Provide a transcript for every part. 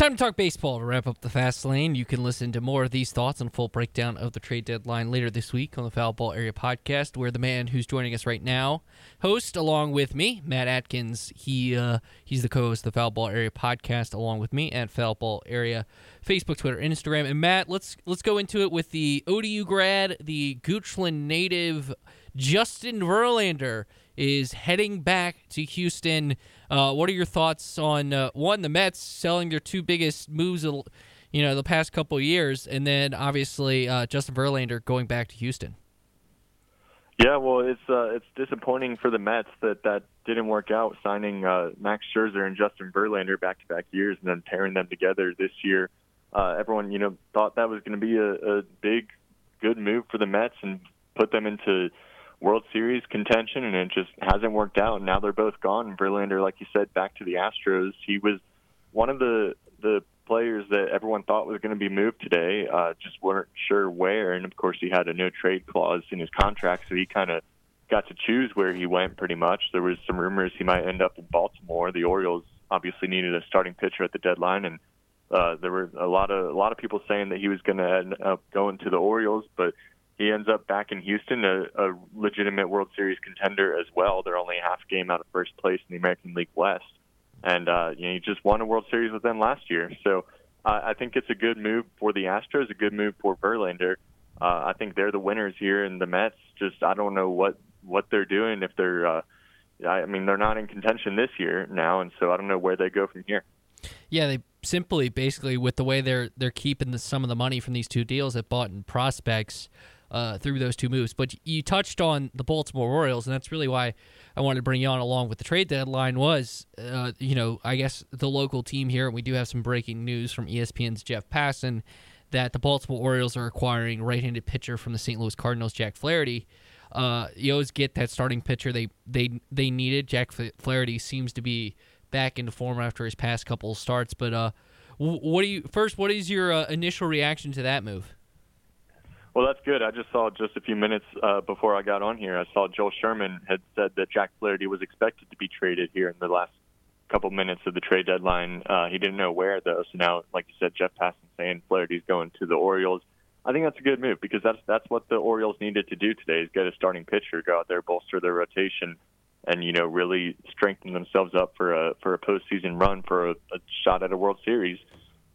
Time to talk baseball to wrap up the fast lane. You can listen to more of these thoughts and full breakdown of the trade deadline later this week on the Foul Ball Area podcast, where the man who's joining us right now, host along with me, Matt Atkins. He uh, he's the co-host of the Foul Ball Area podcast along with me at Foul Ball Area, Facebook, Twitter, Instagram. And Matt, let's let's go into it with the ODU grad, the Goochland native, Justin Verlander is heading back to Houston. Uh, what are your thoughts on uh, one the Mets selling their two biggest moves, you know, the past couple years, and then obviously uh, Justin Verlander going back to Houston? Yeah, well, it's uh, it's disappointing for the Mets that that didn't work out, signing uh, Max Scherzer and Justin Verlander back to back years, and then pairing them together this year. Uh, everyone, you know, thought that was going to be a, a big, good move for the Mets and put them into World Series contention, and it just hasn't worked out. Now they're both gone. Verlander, like you said, back to the Astros. He was one of the the players that everyone thought was going to be moved today. Uh, just weren't sure where, and of course he had a no trade clause in his contract, so he kind of got to choose where he went. Pretty much, there was some rumors he might end up in Baltimore. The Orioles obviously needed a starting pitcher at the deadline, and uh, there were a lot of a lot of people saying that he was going to end up going to the Orioles, but he ends up back in Houston, a, a legitimate World Series contender as well. They're only a half game out of first place in the American League West, and uh, you know he just won a World Series with them last year. So uh, I think it's a good move for the Astros, a good move for Verlander. Uh, I think they're the winners here, and the Mets just I don't know what what they're doing if they're. Uh, I mean, they're not in contention this year now, and so I don't know where they go from here. Yeah, they simply basically with the way they're they're keeping the, some of the money from these two deals that bought in prospects uh, through those two moves. But you touched on the Baltimore Orioles, and that's really why I wanted to bring you on along with the trade deadline. Was uh, you know I guess the local team here, and we do have some breaking news from ESPN's Jeff Passan that the Baltimore Orioles are acquiring right-handed pitcher from the St. Louis Cardinals, Jack Flaherty. Uh, you always get that starting pitcher they they they needed. Jack Flaherty seems to be back into form after his past couple starts. But uh, what do you first? What is your uh, initial reaction to that move? Well, that's good. I just saw just a few minutes uh, before I got on here. I saw Joel Sherman had said that Jack Flaherty was expected to be traded here in the last couple minutes of the trade deadline. Uh, he didn't know where though. So now, like you said, Jeff Passan saying Flaherty's going to the Orioles. I think that's a good move because that's that's what the Orioles needed to do today is get a starting pitcher, go out there, bolster their rotation, and you know really strengthen themselves up for a for a postseason run for a, a shot at a World Series.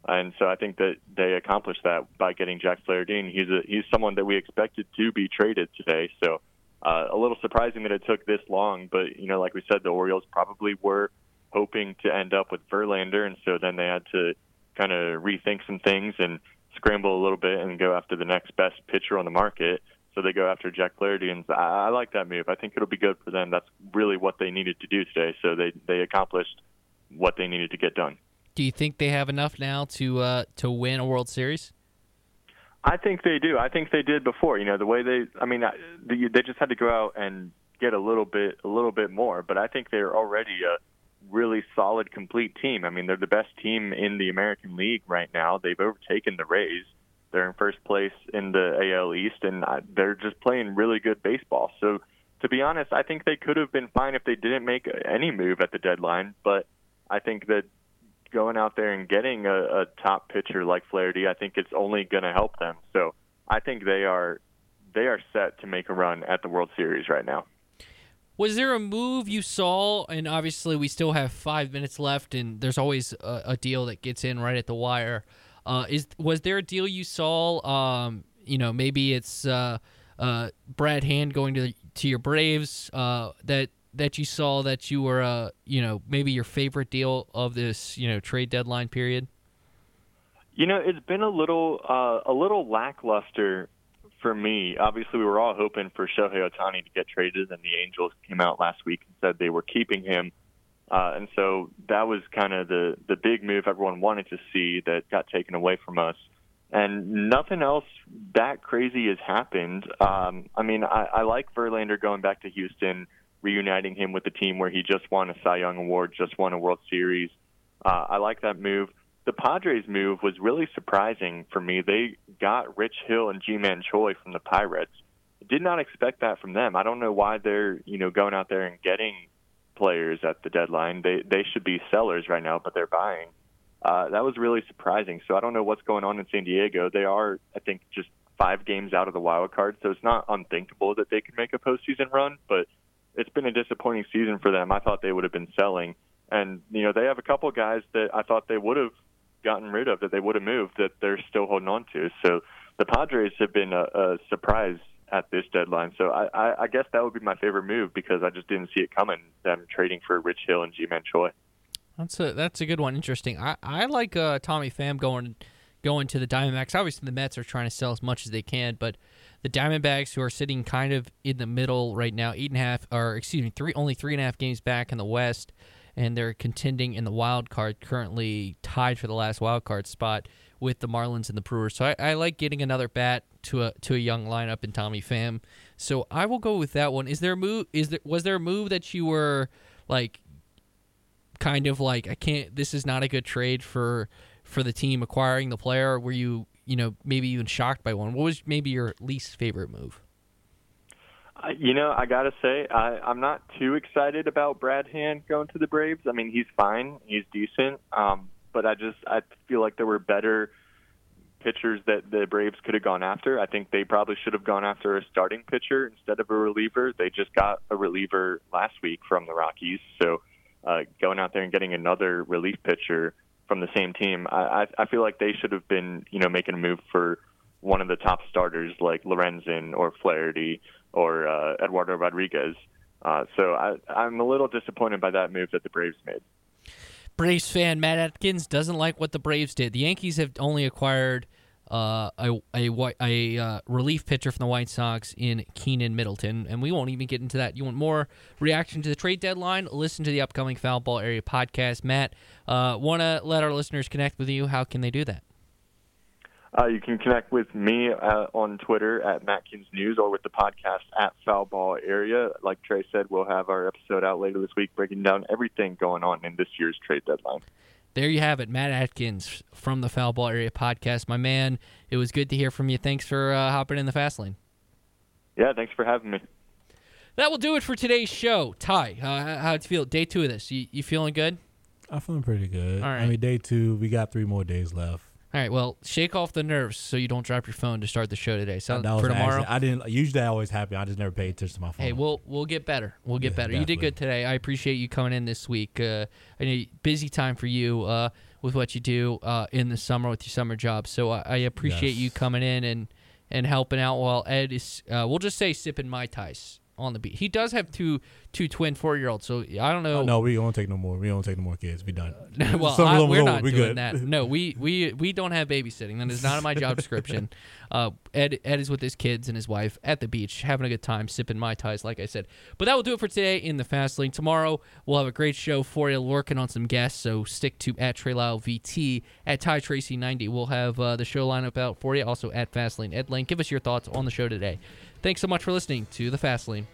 And so I think that they accomplished that by getting Jack Flaherty. He's a, he's someone that we expected to be traded today. So uh, a little surprising that it took this long, but you know, like we said, the Orioles probably were hoping to end up with Verlander, and so then they had to kind of rethink some things and scramble a little bit and go after the next best pitcher on the market. So they go after Jack Flaherty, and I, I like that move. I think it'll be good for them. That's really what they needed to do today. So they they accomplished what they needed to get done. Do you think they have enough now to uh, to win a World Series? I think they do. I think they did before. You know, the way they. I mean, they just had to go out and get a little bit, a little bit more. But I think they're already a really solid, complete team. I mean, they're the best team in the American League right now. They've overtaken the Rays. They're in first place in the AL East, and they're just playing really good baseball. So, to be honest, I think they could have been fine if they didn't make any move at the deadline. But I think that going out there and getting a, a top pitcher like Flaherty, I think it's only going to help them. So I think they are they are set to make a run at the World Series right now. Was there a move you saw? And obviously, we still have five minutes left, and there's always a, a deal that gets in right at the wire. Uh, is was there a deal you saw? Um, you know, maybe it's uh, uh, Brad Hand going to to your Braves uh, that that you saw that you were, uh, you know, maybe your favorite deal of this, you know, trade deadline period? You know, it's been a little uh, a little lackluster for me. Obviously, we were all hoping for Shohei Ohtani to get traded, and the Angels came out last week and said they were keeping him. Uh, and so that was kind of the the big move everyone wanted to see that got taken away from us. And nothing else that crazy has happened. Um, I mean, I, I like Verlander going back to Houston reuniting him with the team where he just won a Cy Young Award, just won a World Series. Uh, I like that move. The Padres move was really surprising for me. They got Rich Hill and Ji-Man Choi from the Pirates. Did not expect that from them. I don't know why they're you know going out there and getting players at the deadline. They they should be sellers right now, but they're buying. uh, that was really surprising. So I don't know what's going on in San Diego. They are, I think, just five games out of the wild card, so it's not unthinkable that they could make a postseason run. But it's been a disappointing season for them. I thought they would have been selling, and you know they have a couple guys that I thought they would have gotten rid of, that they would have moved, that they're still holding on to. So the Padres have been a, a surprise at this deadline. So I, I, I guess that would be my favorite move because I just didn't see it coming. Them trading for Rich Hill and Ji-Man Choi. That's a that's a good one. Interesting. I I like uh, Tommy Pham going going to the Diamondbacks. Obviously, the Mets are trying to sell as much as they can, but the Diamondbacks, who are sitting kind of in the middle right now, eight and a half, or excuse me, three only three and a half games back in the West, and they're contending in the wild card, currently tied for the last wild card spot with the Marlins and the Brewers. So I, I like getting another bat to a to a young lineup in Tommy Pham. So I will go with that one. Is there a move? Is there was there a move that you were like kind of like I can't. This is not a good trade for for the team acquiring the player. were you you know maybe even shocked by one? What was maybe your least favorite move? You know, I gotta say, I, I'm not too excited about Brad Hand going to the Braves. I mean, he's fine, he's decent, um, but I just I feel like there were better pitchers that the Braves could have gone after. I think they probably should have gone after a starting pitcher instead of a reliever. They just got a reliever last week from the Rockies, so uh, going out there and getting another relief pitcher from the same team, I, I feel like they should have been, you know, making a move for one of the top starters like Lorenzen or Flaherty or uh, Eduardo Rodriguez. Uh, so I, I'm a little disappointed by that move that the Braves made. Braves fan Matt Atkins doesn't like what the Braves did. The Yankees have only acquired uh, a a, a uh, relief pitcher from the White Sox in Keynan Middleton, and we won't even get into that. You want more reaction to the trade deadline? Listen to the upcoming Foul Ball Area podcast. Matt, uh, want to let our listeners connect with you? How can they do that? Uh, you can connect with me uh, on Twitter at Matkins News or with the podcast at Foul Ball Area. Like Trey said, we'll have our episode out later this week breaking down everything going on in this year's trade deadline there you have it, Matt Atkins from the Foul Ball Area Podcast. My man, it was good to hear from you. Thanks for uh, hopping in the fast lane. Yeah, thanks for having me. That will do it for today's show. Ty, uh, how do you feel? Day two of this, you, you feeling good? I'm feeling pretty good. All right. I mean, day two, we got three more days left. All right. Well, shake off the nerves so you don't drop your phone to start the show today. So for tomorrow, I didn't. Usually, I always happy. I just never pay attention to my phone. Hey, we'll we'll get better. We'll get Yeah, better. You did good today. I appreciate you coming in this week. Uh, I know busy time for you uh, with what you do uh, in the summer with your summer job. So I, I appreciate Yes. you coming in and and helping out while Ed is. Uh, we'll just say sipping mai tais on the beat. He does have two two twin four year olds. So I don't know. Oh, no, we don't take no more. We don't take no more kids. We done. well, I, we're not we doing good. that. No, we, we we don't have babysitting. That is not in my job description. Uh, Ed Ed is with his kids and his wife at the beach, having a good time, sipping mai tais, like I said. But that will do it for today in the fast lane. Tomorrow we'll have a great show for you, working on some guests. So stick to at Trey Lyle VT at Ty Tracy ninety. We'll have uh, the show lineup out for you. Also at Fastlane Ed Lane. Give us your thoughts on the show today. Thanks so much for listening to the Fast Lane.